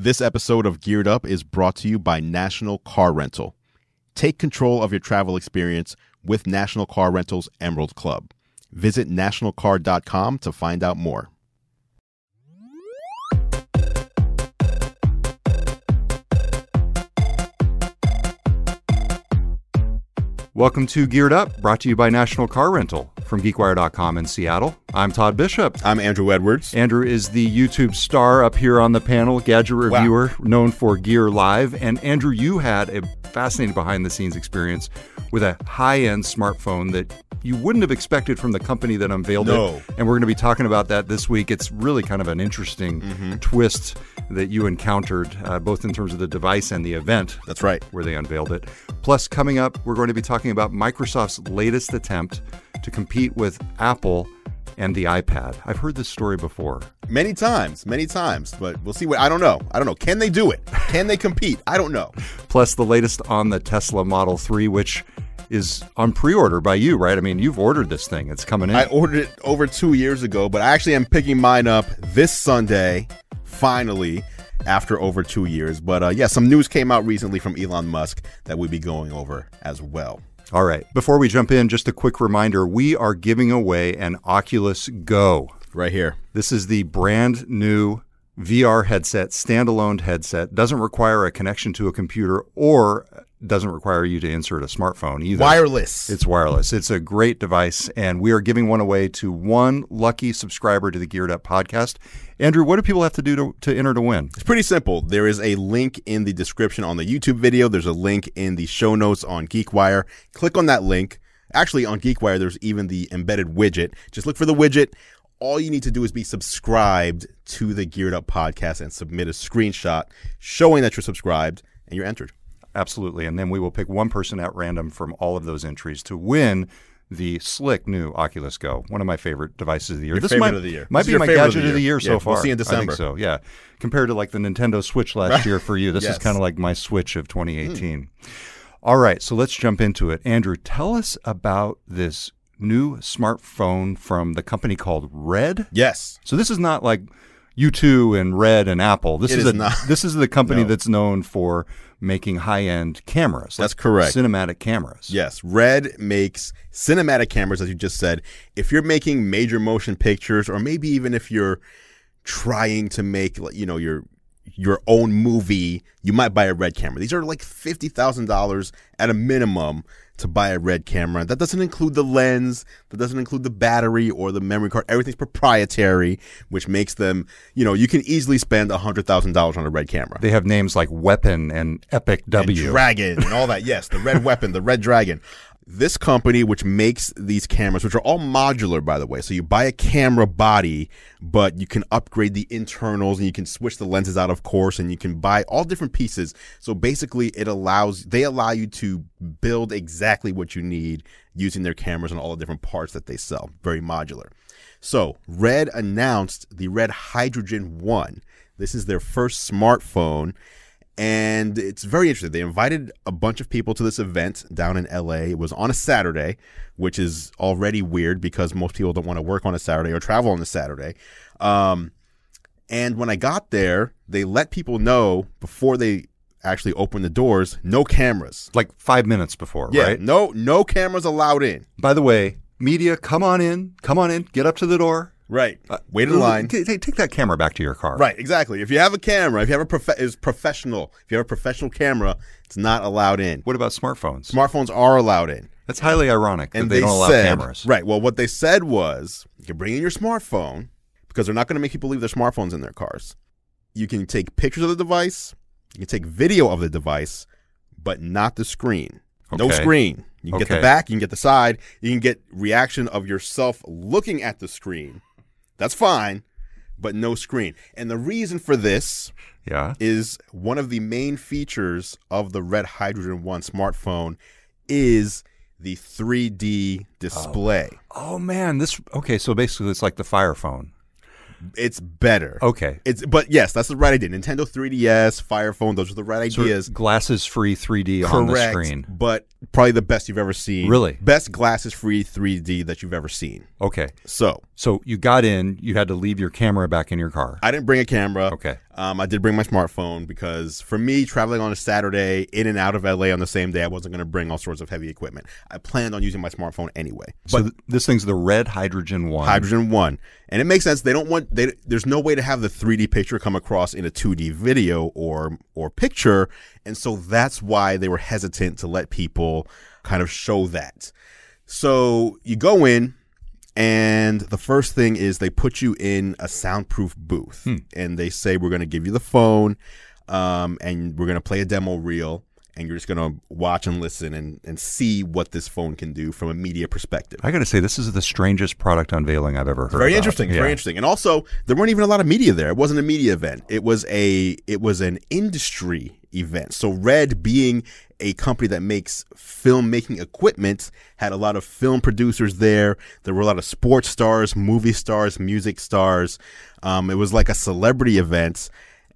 This episode of Geared Up is brought to you by National Car Rental. Take control of your travel experience with National Car Rental's Emerald Club. Visit nationalcar.com to find out more. Welcome to Geared Up, brought to you by National Car Rental from GeekWire.com in Seattle. I'm Todd Bishop. I'm Andru Edwards. Andru is the YouTube star up here on the panel, gadget reviewer, known for Gear Live. And Andru, you had a fascinating behind the scenes experience with a high end smartphone that you wouldn't have expected from the company that unveiled No. it. And we're going to be talking about that this week. It's really kind of an interesting twist that you encountered, uh, both in terms of the device and the event That's right. where they unveiled it. Plus, coming up, we're going to be talking about Microsoft's latest attempt to compete with Apple and the iPad. I've heard this story before. Many times, many times, but we'll see what I don't know. I don't know. Can they do it? Can they compete? I don't know. Plus, the latest on the Tesla Model 3, which is on pre order by you, right? I mean, you've ordered this thing, it's coming in. I ordered it over two years ago, but I actually am picking mine up this Sunday, finally, after over two years. But uh, yeah, some news came out recently from Elon Musk that we'll be going over as well. All right. Before we jump in, just a quick reminder we are giving away an Oculus Go. Right here. This is the brand new VR headset, standalone headset. Doesn't require a connection to a computer or doesn't require you to insert a smartphone either. Wireless. It's wireless. It's a great device, and we are giving one away to one lucky subscriber to the Geared Up podcast. Andru, what do people have to do to, to enter to win? It's pretty simple. There is a link in the description on the YouTube video. There's a link in the show notes on GeekWire. Click on that link. Actually, on GeekWire, there's even the embedded widget. Just look for the widget. All you need to do is be subscribed to the Geared Up podcast and submit a screenshot showing that you're subscribed and you're entered. Absolutely. And then we will pick one person at random from all of those entries to win the slick new Oculus Go, one of my favorite devices of the year. Your this favorite might, of the year. Might This be my favorite of gadget the of the year. year so Yeah, far. we'll see in December. I think so, yeah. Compared to like the Nintendo Switch last year for you, this is kind of like my Switch of hmm. 2018. All right, so let's jump into it. Andru, tell us about this new smartphone from the company called Red. Yes. So this is not like U2 and Red and Apple. This is, is a, not. This is the company No. that's known for making high-end cameras. That's like correct. Cinematic cameras. Yes, Red makes cinematic cameras, as you just said. If you're making major motion pictures, or maybe even if you're trying to make, you know, your your own movie, you might buy a Red camera. These are like fifty thousand dollars at a minimum to buy a Red camera. That doesn't include the lens. That doesn't include the battery or the memory card. Everything's proprietary, which makes them, you know, you can easily spend hundred thousand dollars on a Red camera. They have names like Weapon and Epic W. and W. Dragon and all that. Yes, the red weapon, the red dragon. This company, which makes these cameras, which are all modular, by the way, so you buy a camera body, but you can upgrade the internals and you can switch the lenses out, of course, and you can buy all different pieces. So basically, it allows they allow you to build exactly what you need using their cameras and all the different parts that they sell. Very modular. So, Red announced the Red Hydrogen 1. This is their first smartphone and it's very interesting. They invited a bunch of people to this event down in LA. It was on a Saturday, which is already weird because most people don't want to work on a Saturday or travel on a Saturday. Um, and when I got there, they let people know before they actually opened the doors, no cameras. Like five minutes before, Yeah, right? no, no cameras allowed in. By the way, media, come on in. Come on in. Get up to the door. Right. Uh, Wait in line. T- t- take that camera back to your car. Right, exactly. If you have a camera, if you have a prof- is professional, if you have a professional camera, it's not allowed in. What about smartphones? Smartphones are allowed in. That's highly ironic that and they, don't allow said, cameras. Right. Well, what they said was you can bring in your smartphone because they're not going to make people leave their smartphones in their cars. You can take pictures of the device, you can take video of the device, but not the screen. No screen. You can get the back, you can get the side, you can get reaction of yourself looking at the screen. That's fine, but no screen. And the reason for this Yeah. is one of the main features of the Red Hydrogen 1 smartphone is the 3D display. Oh, oh man, this okay. So basically, it's like the Fire Phone. It's better. Okay. It's but yes, that's the right idea. Nintendo 3DS, Fire Phone, those are the right So ideas. glasses free 3D on the screen. But probably the best you've ever seen. Really? Best glasses free 3D that you've ever seen. Okay. So So you got in, you had to leave your camera back in your car. I didn't bring a camera. Okay. Um, I did bring my smartphone because for me, traveling on a Saturday in and out of LA on the same day, I wasn't going to bring all sorts of heavy equipment. I planned on using my smartphone anyway. So th- this thing's the red hydrogen one. Hydrogen one, and it makes sense. They don't want they. There's no way to have the 3D picture come across in a 2D video or or picture, and so that's why they were hesitant to let people kind of show that. So you go in, and the first thing is they put you in a soundproof booth Hmm. and they say we're going to give you the phone um, and we're going to play a demo reel and you're just going to watch and listen and, and see what this phone can do from a media perspective I got to say, this is the strangest product unveiling I've ever heard. very about. interesting Yeah. very interesting and also there weren't even a lot of media there it wasn't a media event it was a it was an industry event. So red being a company that makes filmmaking equipment had a lot of film producers there. There were a lot of sports stars movie stars music stars. Um, it was like a celebrity event.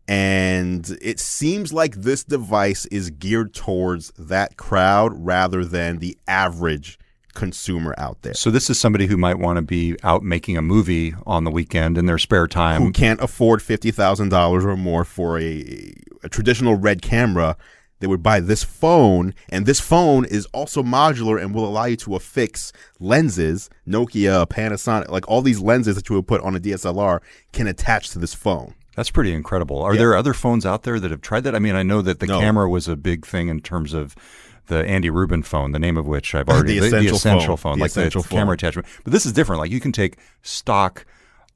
And it seems like this device is geared towards that crowd rather than the average consumer out there. So this is somebody who might want to be out making a movie on the weekend in their spare time. who can't afford fifty thousand dollars or more for a, a traditional red camera, they would buy this phone, and this phone is also modular and will allow you to affix lenses. Nokia, Panasonic, like all these lenses that you would put on a DSLR can attach to this phone. That's pretty incredible. Are there other phones out there that have tried that? I mean, I know that the No. camera was a big thing in terms of the Andy Rubin phone, the name of which I've already The essential phone. phone, The like essential the camera attachment. But this is different. Like you can take stock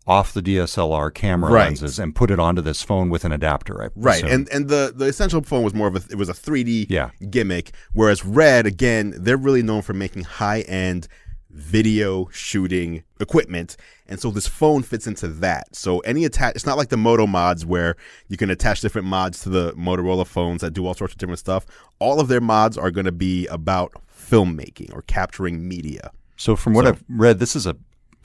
off the DSLR camera Right. lenses and put it onto this phone with an adapter. I Right, and and the the essential phone was more of a it was a 3D Yeah. gimmick, whereas Red again they're really known for making high end video shooting equipment, and so this phone fits into that. So any attach, it's not like the Moto mods where you can attach different mods to the Motorola phones that do all sorts of different stuff. All of their mods are going to be about filmmaking or capturing media. so from what I've read, this is a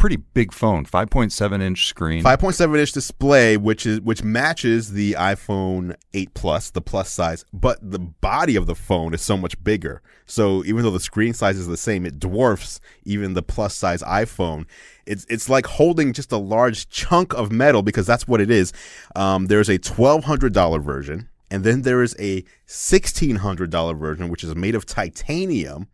pretty big phone, 5.7 inch screen. 5.7 inch display, which is which matches the iPhone 8 Plus, the plus size, but the body of the phone is so much bigger. So even though the screen size is the same, it dwarfs even the plus size iPhone. It's it's like holding just a large chunk of metal because that's what it is. Um, there's a twelve hundred dollar version, and then there is a sixteen hundred dollar version, which is made of titanium.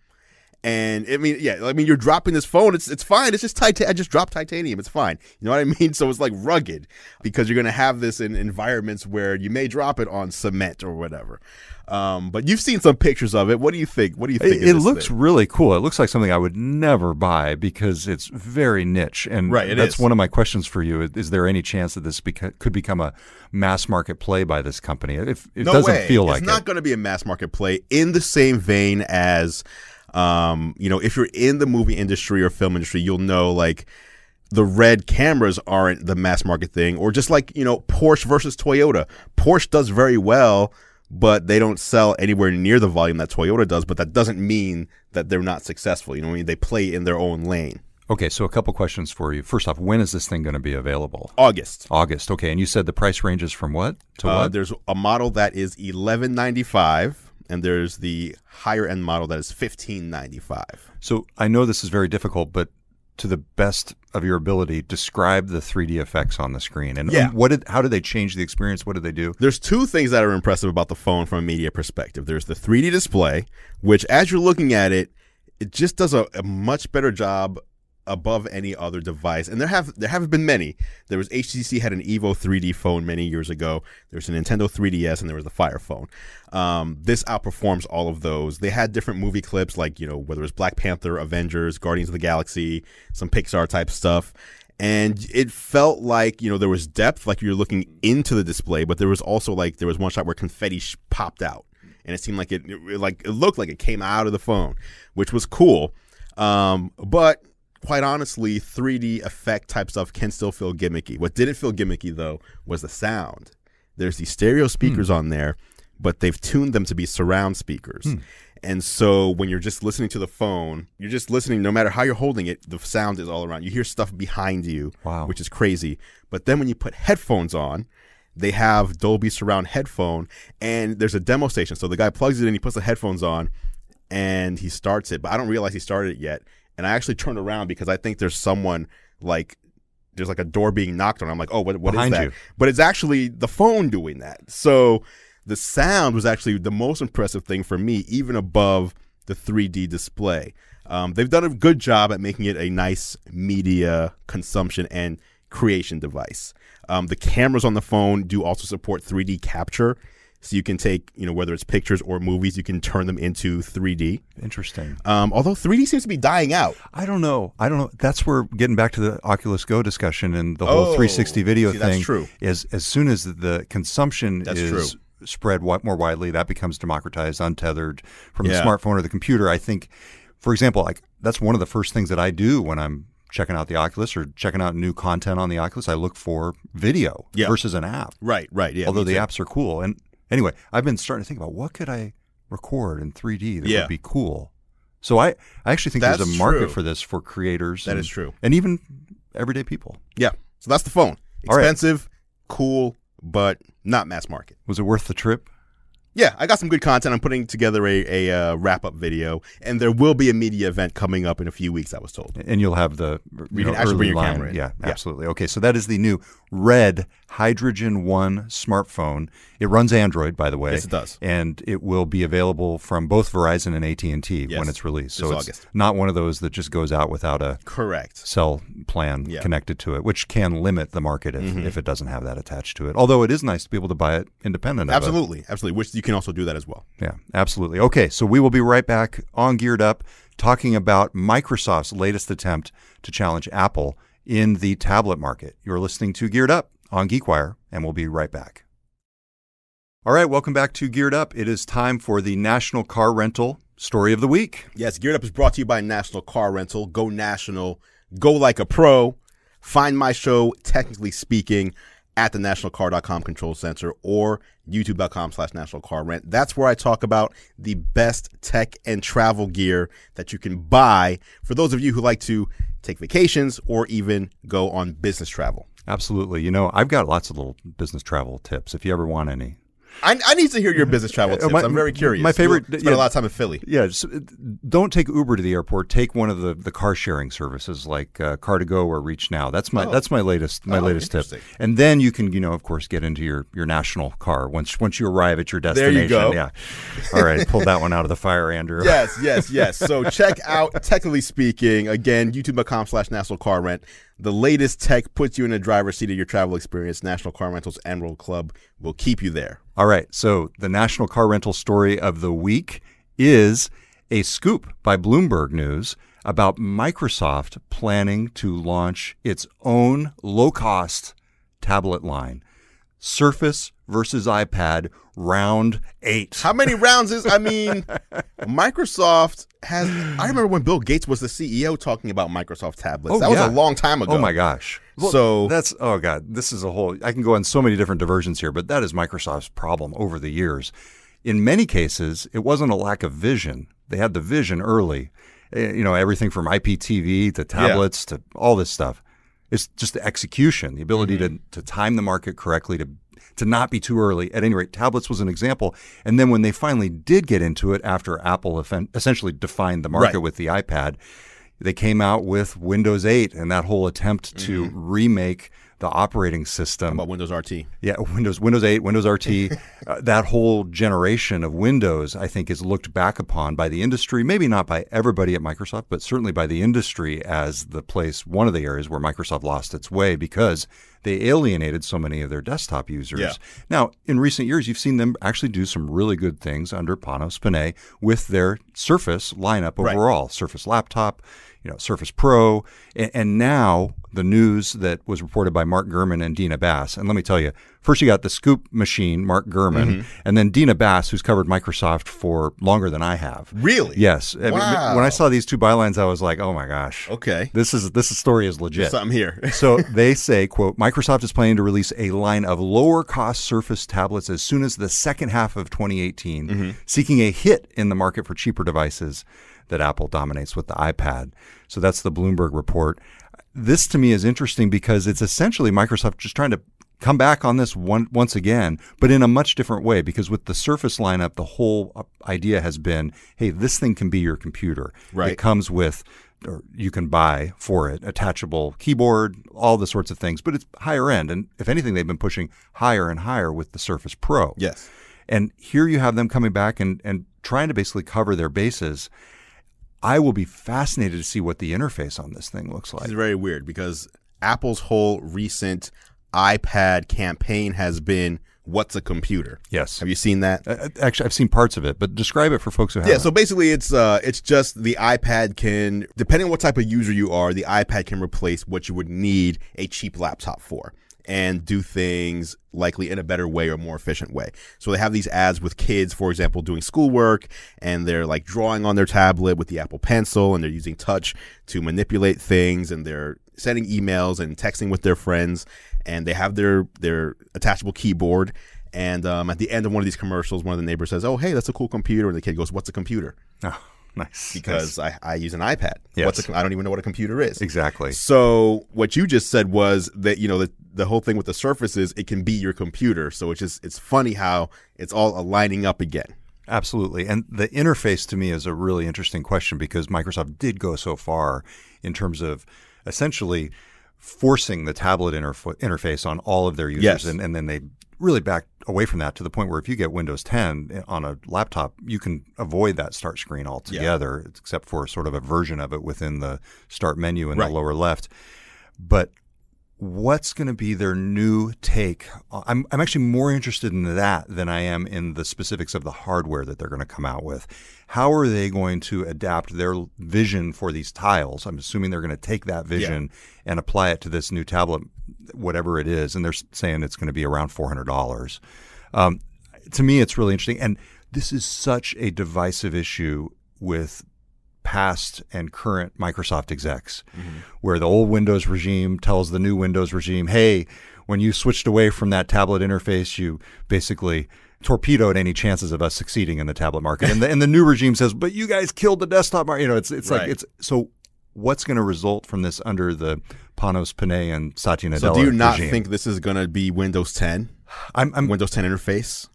And I mean, yeah, I mean, you're dropping this phone. It's it's fine. It's just titan. I just dropped titanium. It's fine. You know what I mean? So it's like rugged because you're gonna have this in environments where you may drop it on cement or whatever. Um, but you've seen some pictures of it. What do you think? What do you think? It, it looks thing? really cool. It looks like something I would never buy because it's very niche. And Right, that's is. one of my questions for you. Is there any chance that this beca- could become a mass market play by this company? If it no doesn't way. feel like it's not going to be a mass market play in the same vein as, um, you know, if you're in the movie industry or film industry, you'll know like the red cameras aren't the mass market thing, or just like you know Porsche versus Toyota. Porsche does very well, but they don't sell anywhere near the volume that Toyota does. But that doesn't mean that they're not successful. You know, what I mean, they play in their own lane. Okay, so a couple questions for you. First off, when is this thing going to be available? August. August. Okay, and you said the price ranges from what to Uh, what? there's a model that is eleven ninety five, and there's the higher end model that is fifteen ninety five. So I know this is very difficult, but to the best of your ability, describe the 3D effects on the screen and Yeah. what did how did they change the experience? What did they do? There's two things that are impressive about the phone from a media perspective. There's the 3D display, which as you're looking at it, it just does a, a much better job above any other device. And there have there haven't been many. There was HTC had an Evo 3D phone many years ago. There's a Nintendo 3DS and there was the Fire phone. Um, this outperforms all of those. They had different movie clips like, you know, whether it's Black Panther, Avengers, Guardians of the Galaxy, some Pixar type stuff. And it felt like, you know, there was depth, like you're looking into the display, but there was also like, there was one shot where confetti sh- popped out. And it seemed like it, it, like, it looked like it came out of the phone, which was cool. Um, but quite honestly, 3D effect type stuff can still feel gimmicky. What didn't feel gimmicky though was the sound. There's these stereo hmm. speakers on there, but they've tuned them to be surround speakers. Hmm. And so when you're just listening to the phone, you're just listening no matter how you're holding it, the sound is all around. You hear stuff behind you, Wow. which is crazy. But then when you put headphones on, they have Dolby surround headphone and there's a demo station. So the guy plugs it in, he puts the headphones on and he starts it, but I don't realize he started it yet. And I actually turned around because I think there's someone like there's like a door being knocked on. I'm like, oh, what, what is that? you. But it's actually the phone doing that. So the sound was actually the most impressive thing for me, even above the 3D display. Um, they've done a good job at making it a nice media consumption and creation device. Um, the cameras on the phone do also support 3D capture. So you can take, you know, whether it's pictures or movies, you can turn them into 3D. Interesting. Um, although 3D seems to be dying out. I don't know. I don't know. That's where getting back to the Oculus Go discussion and the whole Oh, 360 video see, that's thing true. is as soon as the consumption That's is true. spread more widely, that becomes democratized, untethered from Yeah. the smartphone or the computer. I think, for example, like that's one of the first things that I do when I'm checking out the Oculus or checking out new content on the Oculus. I look for video Yeah. versus an app. Right, right. Yeah. Although the apps are cool. And anyway, I've been starting to think about what could I record in 3D that Yeah. would be cool. So I, I actually think there's a market true. for this for creators. That and, is true. and even everyday people. Yeah. So that's the phone. All right. Expensive, cool, but not mass market. Was it worth the trip? Yeah, I got some good content. I'm putting together a, a uh, wrap up video, and there will be a media event coming up in a few weeks. I was told. And you'll have the you You can actually bring your line. camera in. Yeah, Yeah. absolutely. Okay, so that is the new Red Hydrogen One smartphone. It runs Android, by the way. Yes, it does. And it will be available from both Verizon and AT and T Yes, when it's released. So it's August. not one of those that just goes out without a Correct. cell plan Yeah. Mm-hmm. connected to it, which can limit the market if, if it doesn't have that attached to it. Although it is nice to be able to buy it independent of it. Absolutely, absolutely. Which you can also do that as well. Yeah, absolutely. Okay, so we will be right back on Geared Up talking about Microsoft's latest attempt to challenge Apple in the tablet market. You're listening to Geared Up on GeekWire, and we'll be right back. All right, welcome back to Geared Up. It is time for the National Car Rental Story of the Week. Yes, Geared Up is brought to you by National Car Rental. Go national. Go like a pro. Find my show, technically speaking, at the nationalcar.com control center or youtube.com slash national car rent. That's where I talk about the best tech and travel gear that you can buy for those of you who like to take vacations or even go on business travel. Absolutely. You know, I've got lots of little business travel tips if you ever want any. I, I need to hear your business travel Uh, tips. my- I'm very curious. my favorite- You spent yeah. a lot of time in Philly. Yeah, just, don't take Uber to the airport. Take one of the, the car sharing services like uh, Car2Go or Reach Now. That's my Oh. that's my latest my Oh, latest tip. And then you can you know of course get into your, your national car once once you arrive at your destination. There you go. Yeah. All right, pull that one out of the fire, Andru. yes, yes, yes. So check out, technically speaking, again, youtube.com slash national car rent. The latest tech puts you in the driver's seat of your travel experience. National Car Rentals and Emerald Club will keep you there. All right. So the national car rental story of the week is a scoop by Bloomberg News about Microsoft planning to launch its own low cost tablet line. Surface versus iPad round eight. How many rounds is, I mean, Microsoft has, I remember when Bill Gates was the CEO talking about Microsoft tablets. Oh, that was a long time ago. Oh my gosh. So- that's oh god, this is a whole I can go on so many different diversions here, but that is Microsoft's problem over the years. In many cases, it wasn't a lack of vision. They had the vision early. Eh, You know, everything from IPTV to tablets to all this stuff. It's just the execution, the ability Mm-hmm. to to time the market correctly to to not be too early. At any rate, tablets was an example. And then when they finally did get into it after Apple essentially defined the market Right. with the iPad, they came out with Windows 8 and that whole attempt to mm-hmm. remake the operating system. about Windows RT. Yeah, Windows Windows 8, Windows RT, uh, that whole generation of Windows, I think, is looked back upon by the industry. Maybe not by everybody at Microsoft, but certainly by the industry as the place, one of the areas where Microsoft lost its way because they alienated so many of their desktop users. Yeah. Now, in recent years, you've seen them actually do some really good things under Panos Panay with their Surface lineup Right. overall, Surface laptop, you know, Surface Pro, and, and now the news that was reported by Mark Gurman and Dina Bass. And let me tell you, first you got the scoop machine, Mark Gurman, Mm-hmm. and then Dina Bass, who's covered Microsoft for longer than I have. Really? Yes. I mean, Wow. when I saw these two bylines, I was like, oh my gosh. Okay. This is this story is legit. Something here. so they say, quote, Microsoft is planning to release a line of lower cost Surface tablets as soon as the second half of 2018, Mm-hmm. seeking a hit in the market for cheaper devices that Apple dominates with the iPad. So that's the Bloomberg report. This to me is interesting because it's essentially Microsoft just trying to come back on this one, once again, but in a much different way. Because with the Surface lineup, the whole uh, idea has been, hey, this thing can be your computer. Right. It comes with or you can buy for it attachable keyboard, all the sorts of things, but it's higher end. And if anything, they've been pushing higher and higher with the Surface Pro. Yes. And here you have them coming back and, and trying to basically cover their bases. I will be fascinated to see what the interface on this thing looks like. It's very weird because Apple's whole recent iPad campaign has been what's a computer? Yes. Have you seen that? Uh, actually, I've seen parts of it, but describe it for folks who haven't. Yeah, so basically it's uh it's just the iPad can depending on what type of user you are, the iPad can replace what you would need a cheap laptop for and do things likely in a better way or more efficient way. So they have these ads with kids, for example, doing schoolwork and they're like drawing on their tablet with the Apple Pencil and they're using touch to manipulate things and they're sending emails and texting with their friends and they have their their attachable keyboard and um, at the end of one of these commercials, one of the neighbors says, "Oh, hey, that's a cool computer," and the kid goes, "What's a computer?" Oh, nice. Because I, I use an iPad. Yes. I don't even know what a computer is. exactly. So what you just said was that you know the the whole thing with the Surface is it can be your computer. So it's just it's funny how it's all aligning up again. Absolutely. And the interface to me is a really interesting question because Microsoft did go so far in terms of essentially forcing the tablet interf- interface on all of their users. Yes. And, and then they really backed away from that to the point where if you get Windows 10 eh, on a laptop, you can avoid that start screen altogether, except for sort of a version of it within the start menu in Right. the lower left. But what's going to be their new take? I'm, I'm actually more interested in that than I am in the specifics of the hardware that they're going to come out with. How are they going to adapt their vision for these tiles? I'm assuming they're going to take that vision and apply it to this new tablet, whatever it is. And they're saying it's going to be around $400. Um, to me, it's really interesting. And this is such a divisive issue with past and current Microsoft execs, mm-hmm. where the old Windows regime tells the new Windows regime, hey, when you switched away from that tablet interface, you basically torpedoed any chances of us succeeding in the tablet market. And the, and the new regime says, but you guys killed the desktop market. You know, it's, it's like, it's so what's going to result from this under the Panos Panay and Satya Nadella So do you not regime? think this is going to be Windows 10, I'm, I'm Windows 10 interface,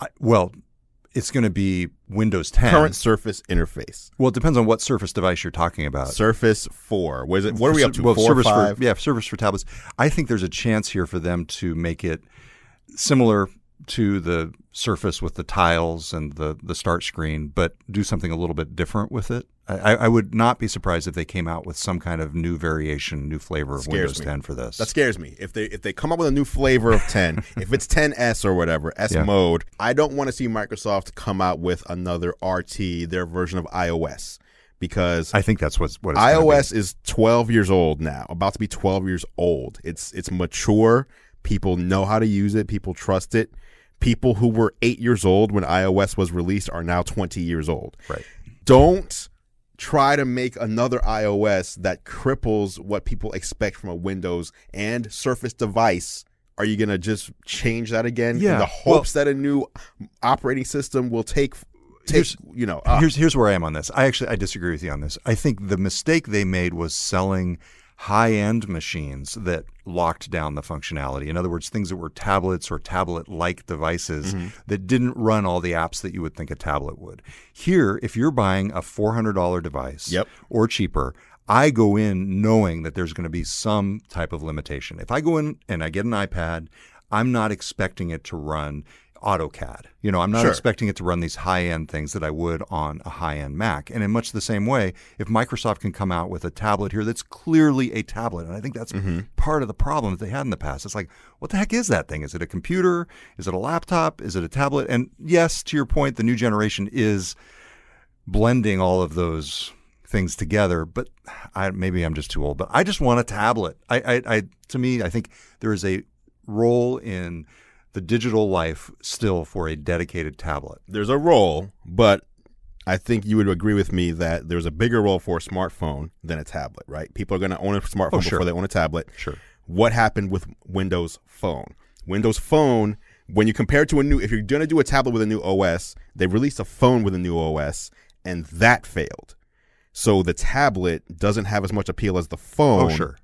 I, well, it's going to be Windows 10. current Surface interface, Well, it depends on what Surface device you're talking about. Surface 4? Was it? What are we up to? Well, Four, Surface five? For, yeah, Surface for tablets. I think there's a chance here for them to make it similar to the Surface with the tiles and the the start screen, but do something a little bit different with it. I, I would not be surprised if they came out with some kind of new variation, new flavor of Scares Windows me. 10 for this. That scares me. If they if they come up with a new flavor of 10, if it's 10s or whatever, S Yeah. mode, I don't want to see Microsoft come out with another RT, their version of iOS, because I think that's what's what it's gonna be. iOS is 12 years old now, about to be 12 years old. It's it's mature. People know how to use it. People trust it. People who were eight years old when iOS was released are now 20 years old. Right. Don't try to make another iOS that cripples what people expect from a Windows and Surface device. Are you going to just change that again in Yeah, the hopes that a new operating system will take take you know uh, here's here's where I am on this. I actually I disagree with you on this. I think the mistake they made was selling high-end machines that locked down the functionality. In other words, things that were tablets or tablet-like devices Mm-hmm. that didn't run all the apps that you would think a tablet would. Here, if you're buying a $400 device Yep. or cheaper, I go in knowing that there's going to be some type of limitation. If I go in and I get an iPad, I'm not expecting it to run AutoCAD. You know, I'm not Sure. expecting it to run these high end things that I would on a high end Mac. And in much the same way, if Microsoft can come out with a tablet here that's clearly a tablet, and I think that's mm-hmm. part of the problem that they had in the past. It's like, what the heck is that thing? Is it a computer? Is it a laptop? Is it a tablet? And yes, to your point, the new generation is blending all of those things together. But I, maybe I'm just too old. But I just want a tablet. I, I, I to me, I think there is a role in the digital life still for a dedicated tablet. there's a role, but I think you would agree with me that there's a bigger role for a smartphone than a tablet, right? People are going to own a smartphone Oh, sure. before they own a tablet. Sure. What happened with Windows Phone? Windows Phone, when you compare it to a new, if you're going to do a tablet with a new OS, they released a phone with a new OS, and that failed. So the tablet doesn't have as much appeal as the oh, phone. Oh, sure.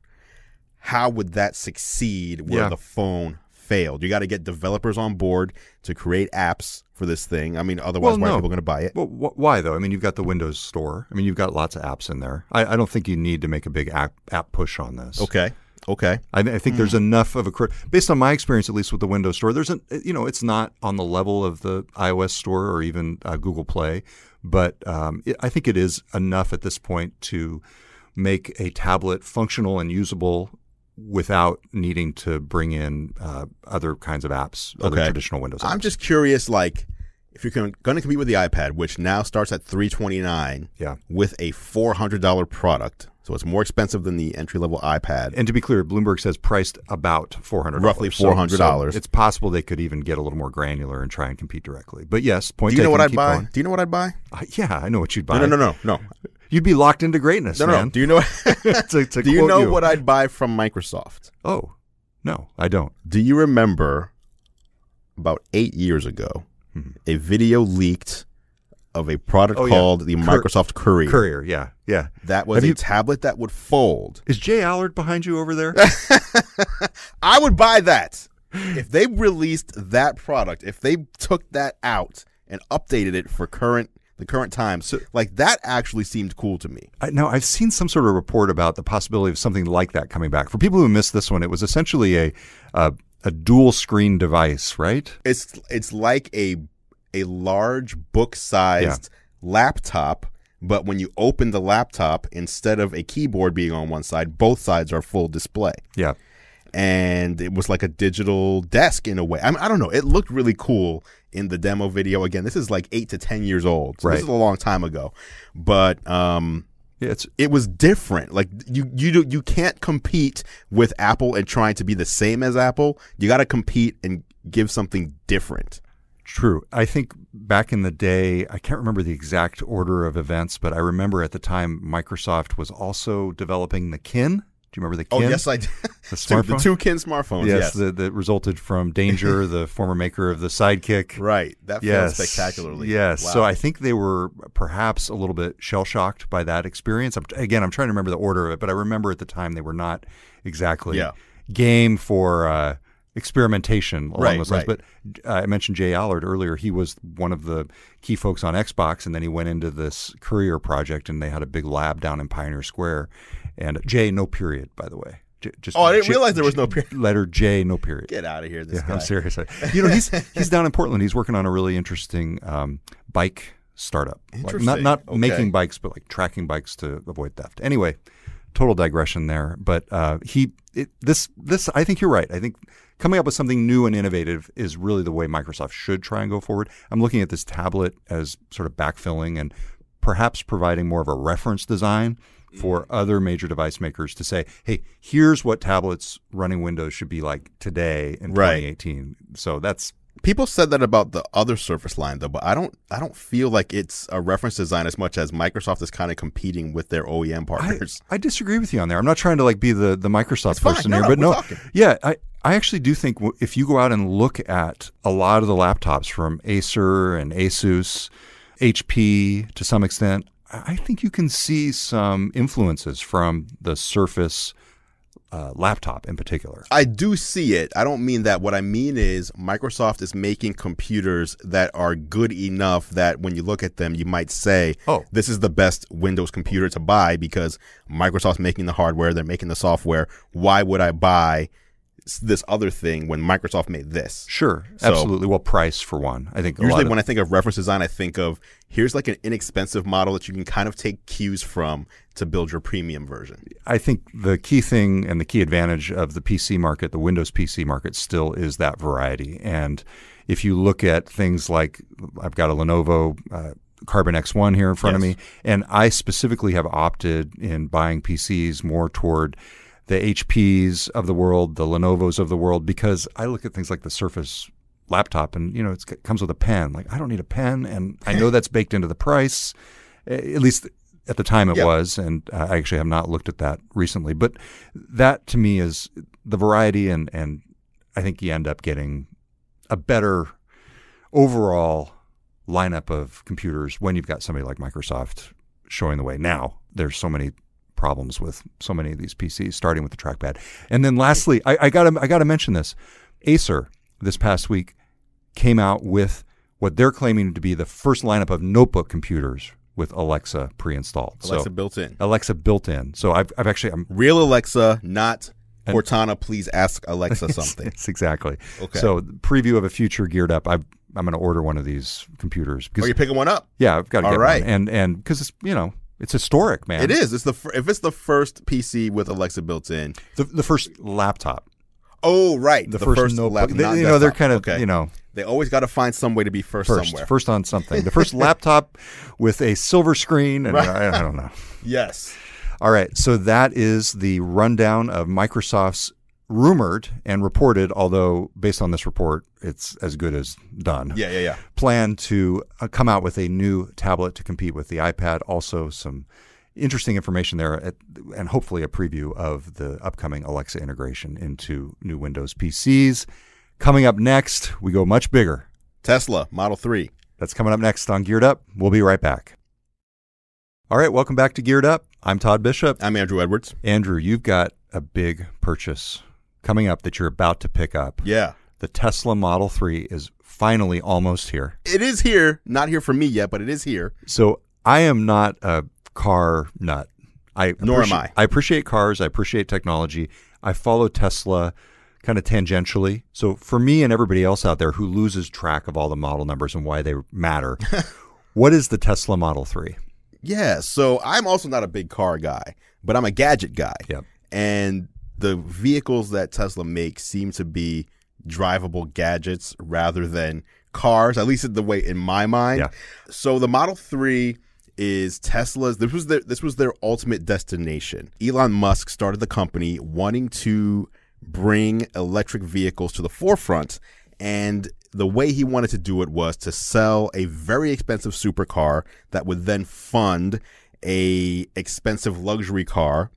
How would that succeed where Yeah. the phone failed. You got to get developers on board to create apps for this thing. I mean, otherwise, Well, why no. are people going to buy it? Well, wh- why though? I mean, you've got the Windows Store. I mean, you've got lots of apps in there. I, I don't think you need to make a big app, app push on this. Okay, okay, I, I think there's enough of a based on my experience, at least with the Windows Store. There's an you know it's not on the level of the iOS Store or even uh, Google Play, but um, it, I think it is enough at this point to make a tablet functional and usable without needing to bring in uh, other kinds of apps, other Okay. traditional Windows apps. I'm just curious, like, if you're going to compete with the iPad, which now starts at 329 yeah. with a $400 product, so it's more expensive than the entry level iPad. And to be clear, Bloomberg says priced about four hundred, Roughly $400. it's possible they could even get a little more granular and try and compete directly. But yes, point Do you know what I'd buy? going. Do you know what I'd buy? Uh, yeah, I know what you'd buy. No, no, no, no, no, You'd be locked into greatness, no, man. no. Do you know? to, to do you know what I'd buy from Microsoft? Oh, no, I don't. Do you remember about eight years ago, hmm. a video leaked of a product. Oh, yeah. called the Cur- Microsoft Courier? Courier, yeah, yeah. That was Have a you- tablet that would fold. Is J Allard behind you over there? I would buy that. If they released that product, if they took that out and updated it for current the current times, like that actually seemed cool to me. I, now, I've seen some sort of report about the possibility of something like that coming back. For people who missed this one, it was essentially a a, a dual screen device, right? It's it's like a a large book sized laptop, but when you open the laptop, instead of a keyboard being on one side, both sides are full display. Yeah. And it was like a digital desk in a way. I, mean, I don't know. It looked really cool in the demo video. Again, this is like eight to ten years old, so Right. this is a long time ago. But um, Yeah, it's it was different. Like you, you, do, you can't compete with Apple and trying to be the same as Apple. You got to compete and give something different. True. I think back in the day, I can't remember the exact order of events, but I remember at the time Microsoft was also developing the Kin. Do you remember the Oh yes, I did. The So the two kin smartphones. yes, Yes, That, that resulted from Danger, the former maker of the Sidekick. right. That Yes, spectacularly. Yes. Wow. So I think they were perhaps a little bit shell shocked by that experience. I'm, again, I'm trying to remember the order of it, but I remember at the time they were not exactly Yeah. game for uh, experimentation along Right, those lines. right. But uh, I mentioned J Allard earlier. He was one of the key folks on Xbox, and then he went into this Courier project, and they had a big lab down in Pioneer Square. And J, no period, by the way. J- Just Oh, I didn't J- realize there was no period. Letter J, no period. Get out of here, this Yeah, guy. I'm serious. You know, he's he's down in Portland. He's working on a really interesting um, bike startup. Like, not not Okay. making bikes, but like tracking bikes to avoid theft. Anyway, total digression there. But uh, he it, this this I think you're right. I think coming up with something new and innovative is really the way Microsoft should try and go forward. I'm looking at this tablet as sort of backfilling and perhaps providing more of a reference design for other major device makers to say, hey, here's what tablets running Windows should be like today in Right. 2018. So that's People said that about the other Surface line though, but I don't I don't feel like it's a reference design as much as Microsoft is kind of competing with their OEM partners. I disagree with you on there. I'm not trying to like be the the Microsoft fine. person No, here, no, but no, talking. yeah, I I actually do think if you go out and look at a lot of the laptops from Acer and Asus, HP to some extent, I think you can see some influences from the Surface uh, laptop in particular. I do see it. I don't mean that. What I mean is Microsoft is making computers that are good enough that when you look at them, you might say, Oh. this is the best Windows computer to buy because Microsoft's making the hardware, they're making the software. Why would I buy this other thing when Microsoft made this?" Sure, So- absolutely. Well, price for one. I think Usually, lot of- when I think of reference design, I think of here's like an inexpensive model that you can kind of take cues from to build your premium version. I think the key thing and the key advantage of the PC market, the Windows PC market, still is that variety. And if you look at things like I've got a Lenovo uh, Carbon X1 here in front of me, and I specifically have opted in buying PCs more toward the HPs of the world, the Lenovo's of the world, because I look at things like the Surface laptop and you know it's, it comes with a pen like i don't need a pen and i know that's baked into the price at least at the time it Yeah. was, and uh, I actually have not looked at that recently. But that to me is the variety, and and I think you end up getting a better overall lineup of computers when you've got somebody like Microsoft showing the way. Now there's so many problems with so many of these PCs, starting with the trackpad, and then lastly, I, I gotta I gotta mention this. Acer this past week came out with what they're claiming to be the first lineup of notebook computers with Alexa pre-installed. Alexa so, built in. Alexa built in. So I've, I've actually I'm Real Alexa, not Cortana. Please ask Alexa something. Yes, exactly. Okay. So preview of a future geared up. I, I'm going to order one of these computers Are you picking one up? yeah, I've got to All get right. one. And and because it's you know it's historic, man. It is. It's the fir- if it's the first PC with Alexa built in. the, the first laptop. Oh, right. The, first, notebook. lap- They- you know, they're kind of you know They always got to find some way to be first, first somewhere. first on something. The first laptop with a silver screen and I, I don't know. Yes. All right, so that is the rundown of Microsoft's rumored and reported, although based on this report, it's as good as done. Yeah, yeah, yeah. Plan to uh, come out with a new tablet to compete with the iPad. Also, some interesting information there, at, and hopefully a preview of the upcoming Alexa integration into new Windows PCs. Coming up next, we go much bigger. Tesla Model 3. That's coming up next on Geared Up. We'll be right back. All right, welcome back to Geared Up. I'm Todd Bishop. I'm Andru Edwards. Andru, you've got a big purchase coming up that you're about to pick up. Yeah. The Tesla Model 3 is finally almost here. It is here. Not here for me yet, but it is here. So I am not a car nut. I Nor am I. I appreciate cars. I appreciate technology. I follow Tesla kind of tangentially. So for me and everybody else out there who loses track of all the model numbers and why they matter, what is the Tesla Model 3? Yeah. So I'm also not a big car guy, but I'm a gadget guy. Yep. And the vehicles that Tesla makes seem to be drivable gadgets rather than cars, at least the way in my mind. Yeah. So the Model 3 is Tesla's this was their this was their ultimate destination. Elon Musk started the company wanting to bring electric vehicles to the forefront and the way he wanted to do it was to sell a very expensive supercar that would then fund a expensive luxury car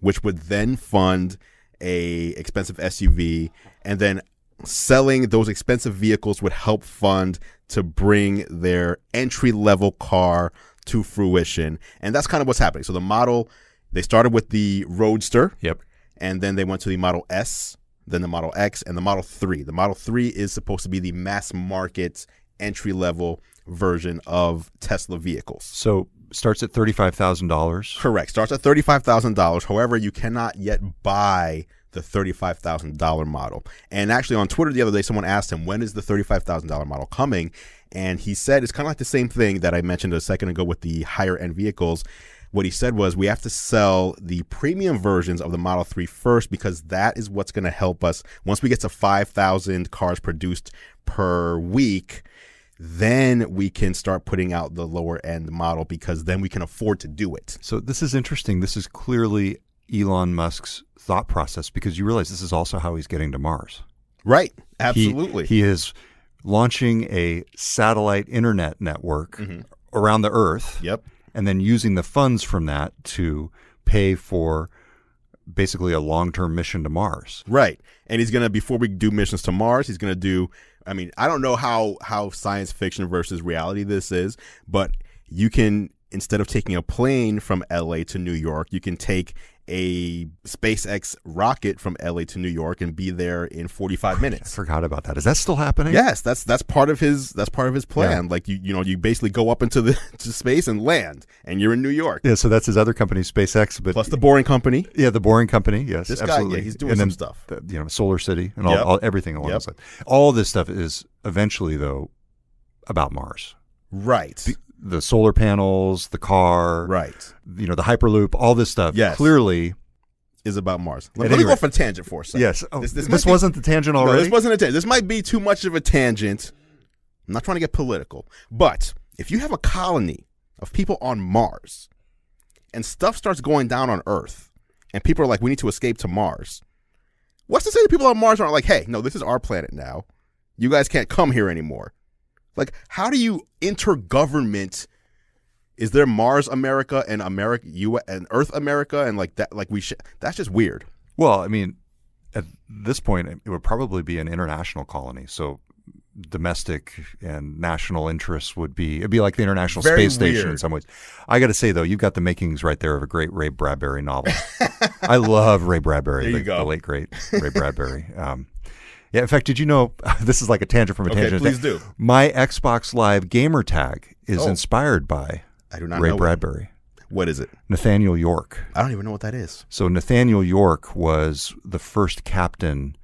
which would then fund a expensive SUV and then selling those expensive vehicles would help fund to bring their entry level car to fruition and that's kind of what's happening so the model they started with the roadster Yep. and then they went to the Model S, then the Model X, and the Model 3. The Model 3 is supposed to be the mass market entry level version of Tesla vehicles. So starts at $35,000. Correct. Starts at $35,000. However, you cannot yet buy the $35,000 model. And actually, on Twitter the other day, someone asked him, when is the $35,000 model coming? And he said it's kind of like the same thing that I mentioned a second ago with the higher end vehicles. What he said was, we have to sell the premium versions of the Model 3 first because that is what's going to help us. Once we get to 5,000 cars produced per week, then we can start putting out the lower end model because then we can afford to do it. So this is interesting. This is clearly Elon Musk's thought process because you realize this is also how he's getting to Mars. Right. Absolutely. He, is launching a satellite internet network mm-hmm. around the Earth yep. and then using the funds from that to pay for basically a long-term mission to Mars. Right. And he's going to before we do missions to Mars, he's going to do I mean, I don't know how how science fiction versus reality this is, but you can instead of taking a plane from LA to New York, you can take a SpaceX rocket from LA to New York and be there in 45 minutes. I forgot about that. Is that still happening? Yes, that's that's part of his that's part of his plan. Like you you know, you basically go up into the to space and land and you're in New York. Yeah, so that's his other company, SpaceX. But Plus the boring company. yeah, the Boring Company. Yes, This guy, yeah, absolutely. he's doing and some stuff. the- you know, Solar City and all, Yep. all everything along Yep. All this stuff is eventually, though, about Mars. Right. The solar panels, the car, right. you know, the Hyperloop, all this stuff. Yes. Clearly, Is about Mars. Let, let me go off a tangent for a second. yes. Oh, This- this this wasn't the tangent No, already. this wasn't a tangent. This might be too much of a tangent. I'm not trying to get political, but if you have a colony of people on Mars and stuff starts going down on Earth and people are like, we need to escape to Mars, what's to say the people on Mars aren't like, hey, no, this is our planet now. You guys can't come here anymore. Like, how do you intergovernment? Is there Mars America and America you and Earth America and like that? Like we should. That's just weird. well, I mean, at this point, it would probably be an international colony. So domestic and national interests would be it'd be like the International Very Space Station in some ways. I got to say though, you've got the makings right there of a great Ray Bradbury novel. I love Ray Bradbury, There the, you go. the late great Ray Bradbury. Um, Yeah, in fact, did you know this is like a tangent from a Okay, tangent? please do. My Xbox Live gamer tag is Oh. inspired by I do not Ray. Bradbury, What is it? Nathaniel York. I don't even know what that is. So Nathaniel York was the first captain,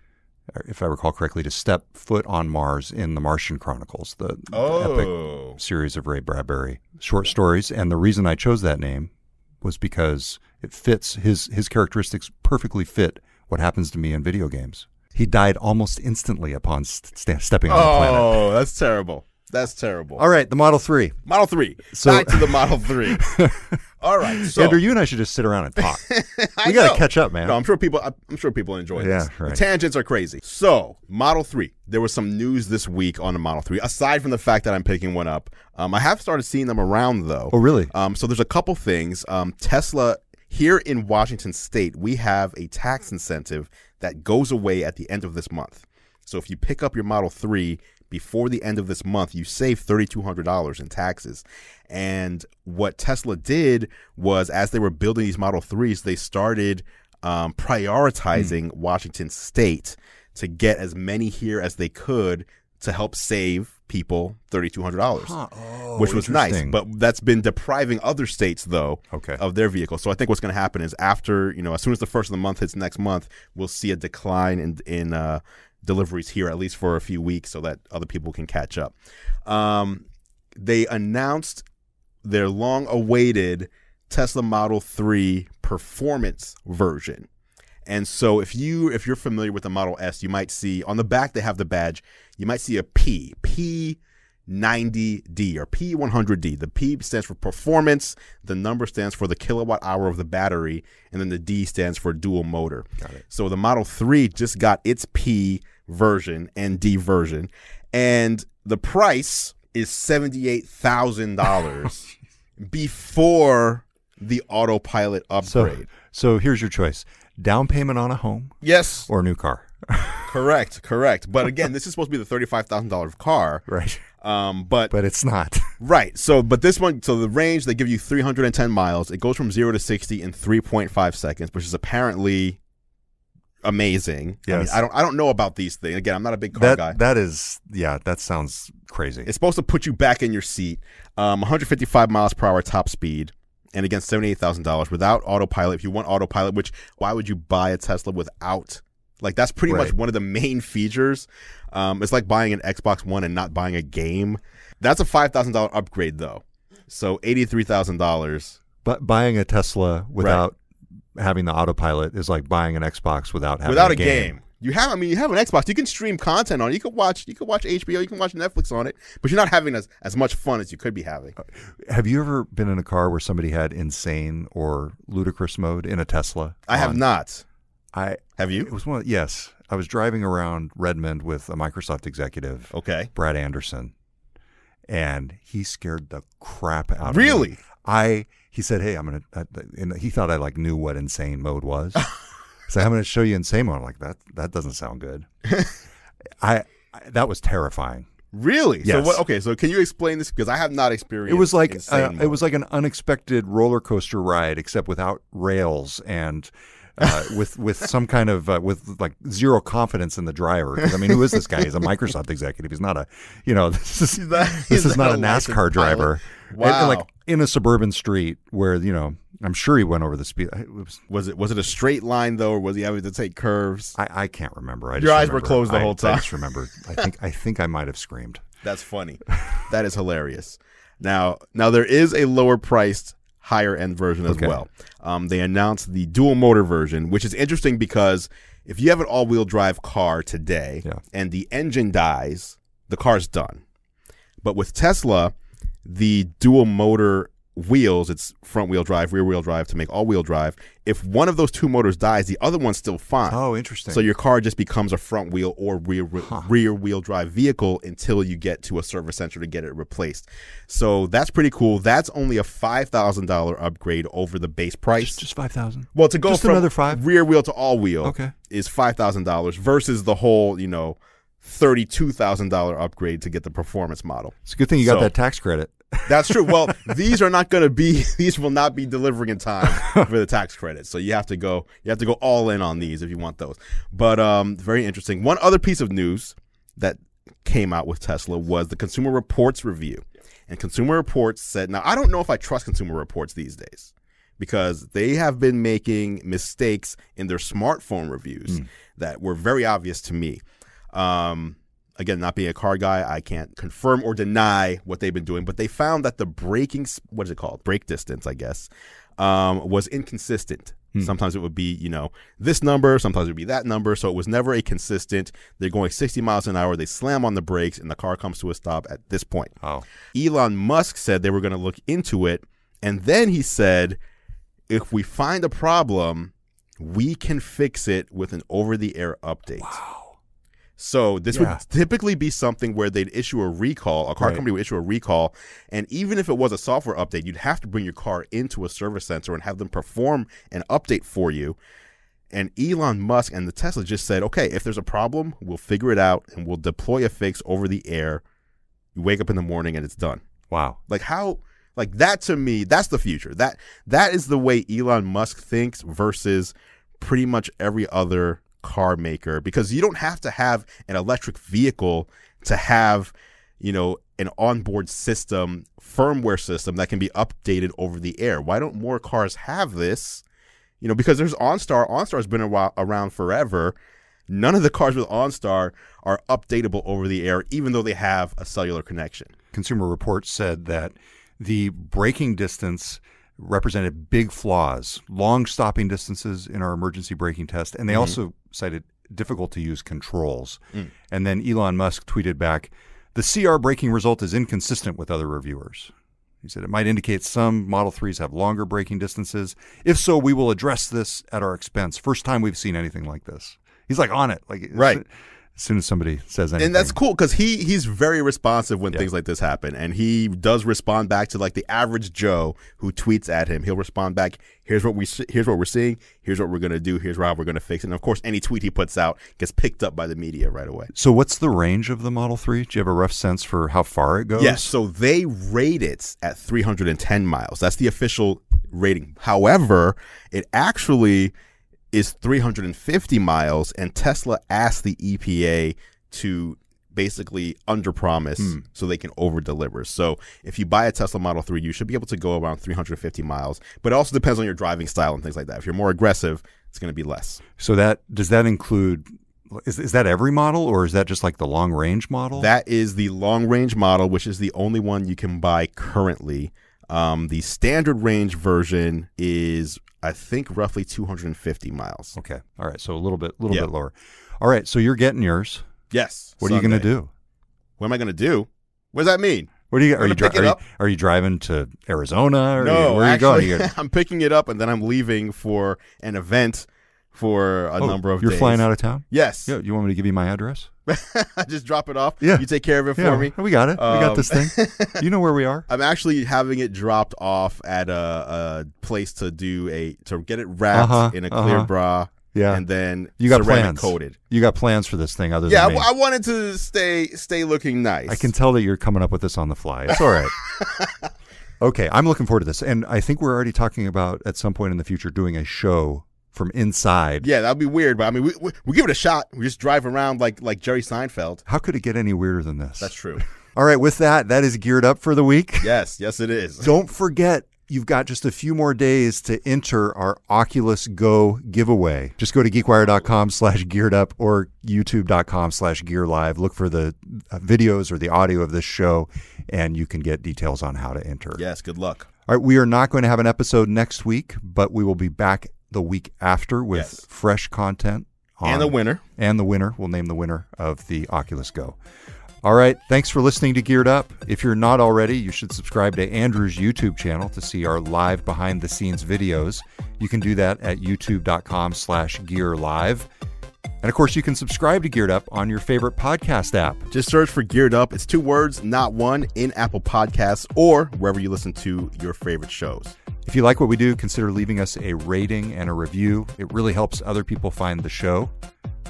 if I recall correctly, to step foot on Mars in the Martian Chronicles, the, the epic Oh. series of Ray Bradbury short stories. And the reason I chose that name was because it fits his his characteristics perfectly fit what happens to me in video games. He died almost instantly upon st- st- stepping on the planet. Oh, that's terrible. That's terrible. All right, the Model Three. Model 3. So- Back to the Model 3. All right. So Andru, you and I should just sit around and talk. We got to catch up, man. No, I'm sure people. I'm sure people enjoy Yeah, this. right. The tangents are crazy. So, Model Three. There was some news this week on the Model Three. Aside from the fact that I'm picking one up, um, I have started seeing them around though. oh, really? Um, so there's a couple things. Um, Tesla here in Washington State, we have a tax incentive that goes away at the end of this month. So if you pick up your Model Three before the end of this month, you save $3,200 in taxes. And what Tesla did was, as they were building these Model 3s, they started um, prioritizing Washington State to get as many here as they could to help save people $3,200 Oh, which was nice. But that's been depriving other states though Okay. of their vehicles. So I think what's going to happen is after you know as soon as the first of the month hits next month, we'll see a decline in in uh, deliveries here at least for a few weeks, so that other people can catch up. Um, they announced their long-awaited Tesla Model 3 performance version. And so if you if you're familiar with the Model S, you might see on the back they have the badge. You might see a P, P90D or P100D. The P stands for performance, the number stands for the kilowatt hour of the battery, and then the D stands for dual motor. Got it. So the Model 3 just got its P version and D version, and the price is $78,000 before the autopilot so, upgrade. so here's your choice: down payment on a home yes, or a new car. correct, correct. But again, this is supposed to be the thirty-five thousand dollars car. right. Um, but But it's not. right, so but this one, so the range they give you three hundred and ten miles. It goes from zero to sixty in three point five seconds, which is apparently amazing. I, mean, Yes. I don't, I don't know about these things. Again, I'm not a big car that guy. that is yeah. That sounds crazy. It's supposed to put you back in your seat. Um, 155 miles per hour top speed, and again, seventy-eight thousand dollars without autopilot. If you want autopilot, which why would you buy a Tesla without? Like that's pretty much one of the main features. Um, it's like buying an Xbox One and not buying a game. That's a five thousand dollar upgrade though. So eighty-three thousand dollars. But buying a Tesla without having the autopilot is like buying an Xbox without having without a a game. You have, I mean, you have an Xbox. You can stream content on it. You can watch, you can watch HBO. You can watch Netflix on it. But you're not having as, as much fun as you could be having. Have you ever been in a car where somebody had insane or ludicrous mode in a Tesla? I have not. I Have you. it was one. Of, yes, I was driving around Redmond with a Microsoft executive, Okay. Brad Anderson, and he scared the crap out of Really? me. I he said, "Hey, I'm gonna," uh, and he thought I like knew what insane mode was. so I'm gonna show you insane mode. I'm like that. That doesn't sound good. I, I that was terrifying. Really? So Yes. what? Okay. So can you explain this? Because I have not experienced. It was like uh, it was like an unexpected roller coaster ride, except without rails and uh, with with some kind of uh, with like zero confidence in the driver. I mean, who is this guy? He's a Microsoft executive. He's not a you know this is not- this is not a NASCAR driver. pilot. And- and, Wow. like in a suburban street where you know I'm sure he went over the speed. It was, Was it was it a straight line though, or was he having to take curves? I, I can't remember. I Your just eyes were closed the I- whole I time. just remember. I think I think I might have screamed. That's funny. that is hilarious. Now, now there is a lower priced, higher end version as Okay. well. Um, they announced the dual motor version, which is interesting because if you have an all wheel drive car today Yeah. and the engine dies, the car's done. But with Tesla, the dual motor wheels, it's front wheel drive, rear wheel drive to make all wheel drive. If one of those two motors dies, the other one's still fine. Oh, interesting. So your car just becomes a front wheel or rear rear wheel drive vehicle until you get to a service center to get it replaced. So that's pretty cool. That's only a five thousand dollar upgrade over the base price. just, just five thousand. well, to go just from another five? rear wheel to all wheel Okay. is five thousand dollars versus the whole you know thirty two thousand dollar upgrade to get the performance model. It's a good thing you got So- that tax credit. That's true. Well, these are not going to be. These will not be delivering in time for the tax credits. So you have to go. You have to go all in on these if you want those. But um, very interesting. One other piece of news that came out with Tesla was the Consumer Reports review, and Consumer Reports said, "Now I don't know if I trust Consumer Reports these days." Because they have been making mistakes in their smartphone reviews mm. that were very obvious to me. Um, again, not being a car guy, I can't confirm or deny what they've been doing, but they found that the braking, what is it called? Brake distance, I guess, um, was inconsistent. Hmm. Sometimes it would be, you know, this number, sometimes it would be that number. So it was never a consistent. They're going 60 miles an hour, they slam on the brakes, and the car comes to a stop at this point. Oh. Elon Musk said they were going to look into it. And then he said, if we find a problem, we can fix it with an over the air update. Wow. So this yeah. would typically be something where they'd issue a recall, a car right. company would issue a recall, and even if it was a software update, you'd have to bring your car into a service center and have them perform an update for you. And Elon Musk and the Tesla just said, okay, if there's a problem, we'll figure it out and we'll deploy a fix over the air. You wake up in the morning and it's done. Wow. Like how like that to me, that's the future. That that is the way Elon Musk thinks versus pretty much every other car maker because you don't have to have an electric vehicle to have, you know, an onboard system, firmware system that can be updated over the air. Why don't more cars have this? You know, because there's OnStar. OnStar's been while, around forever. None of the cars with OnStar are updatable over the air, even though they have a cellular connection. Consumer Reports said that the braking distance represented big flaws, long stopping distances in our emergency braking test, and they mm-hmm. also cited difficult to use controls. Mm. And then Elon Musk tweeted back, "The CR braking result is inconsistent with other reviewers." He said it might indicate some Model 3s have longer braking distances. If so, we will address this at our expense. First time we've seen anything like this. He's like on it, like right as soon as somebody says anything. And that's cool because he he's very responsive when yeah. things like this happen, and he does respond back to like the average Joe who tweets at him. He'll respond back. Here's what we here's what we're seeing. Here's what we're gonna do. Here's how we're gonna fix it. And of course, any tweet he puts out gets picked up by the media right away. So, what's the range of the Model Three? Do you have a rough sense for how far it goes? Yes. So they rate it at 310 miles. That's the official rating. However, it actually is 350 miles, and Tesla asked the EPA to basically under promise hmm. so they can over deliver. So if you buy a Tesla Model 3, you should be able to go around 350 miles, but it also depends on your driving style and things like that. If you're more aggressive, it's going to be less. So that does that include is, is that every model or is that just like the long range model? That is the long range model, which is the only one you can buy currently. Um, the standard range version is I think roughly 250 miles. Okay. All right. So a little bit, a little bit lower. All right. So you're getting yours. Yes. What Sunday. are you going to do? What am I going to do? What does that mean? What are you? Are you, dri- are you, are you driving to Arizona? Or no, you, where actually, are you going? I'm picking it up and then I'm leaving for an event for a oh, number of you're days. flying out of town? Yes. Yeah, you want me to give you my address? Just drop it off. Yeah. You take care of it yeah, for me. We got it. Um, we got this thing. Um, you know where we are. I'm actually having it dropped off at a, a place to do a to get it wrapped uh-huh, in a clear uh-huh. bra. Yeah, and then you got plans coated. You got plans for this thing, other yeah, than Yeah, I wanted to stay stay looking nice. I can tell that you're coming up with this on the fly. It's all right. okay, I'm looking forward to this, and I think we're already talking about at some point in the future doing a show from inside. Yeah, that'd be weird, but I mean, we, we, we give it a shot. We just drive around like like Jerry Seinfeld. How could it get any weirder than this? That's true. All right, with that, that is geared up for the week. Yes, yes, it is. Don't forget, you've got just a few more days to enter our Oculus Go giveaway. Just go to geekwire.com slash geared up or youtube.com slash gear live. Look for the uh, videos or the audio of this show, and you can get details on how to enter. Yes, good luck. All right, we are not going to have an episode next week, but we will be back the week after with yes. fresh content. On, and the winner. And the winner. We'll name the winner of the Oculus Go. All right. Thanks for listening to Geared Up. If you're not already, you should subscribe to Andru's YouTube channel to see our live behind the scenes videos. You can do that at youtube.com slash gear live. And of course, you can subscribe to Geared Up on your favorite podcast app. Just search for Geared Up. It's two words, not one, in Apple Podcasts or wherever you listen to your favorite shows. If you like what we do, consider leaving us a rating and a review. It really helps other people find the show.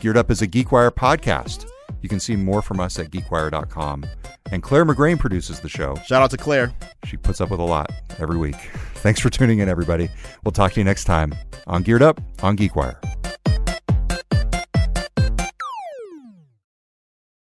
Geared Up is a GeekWire podcast. You can see more from us at geekwire.com. And Clare McGrane produces the show. Shout out to Clare. She puts up with a lot every week. Thanks for tuning in, everybody. We'll talk to you next time on Geared Up on GeekWire.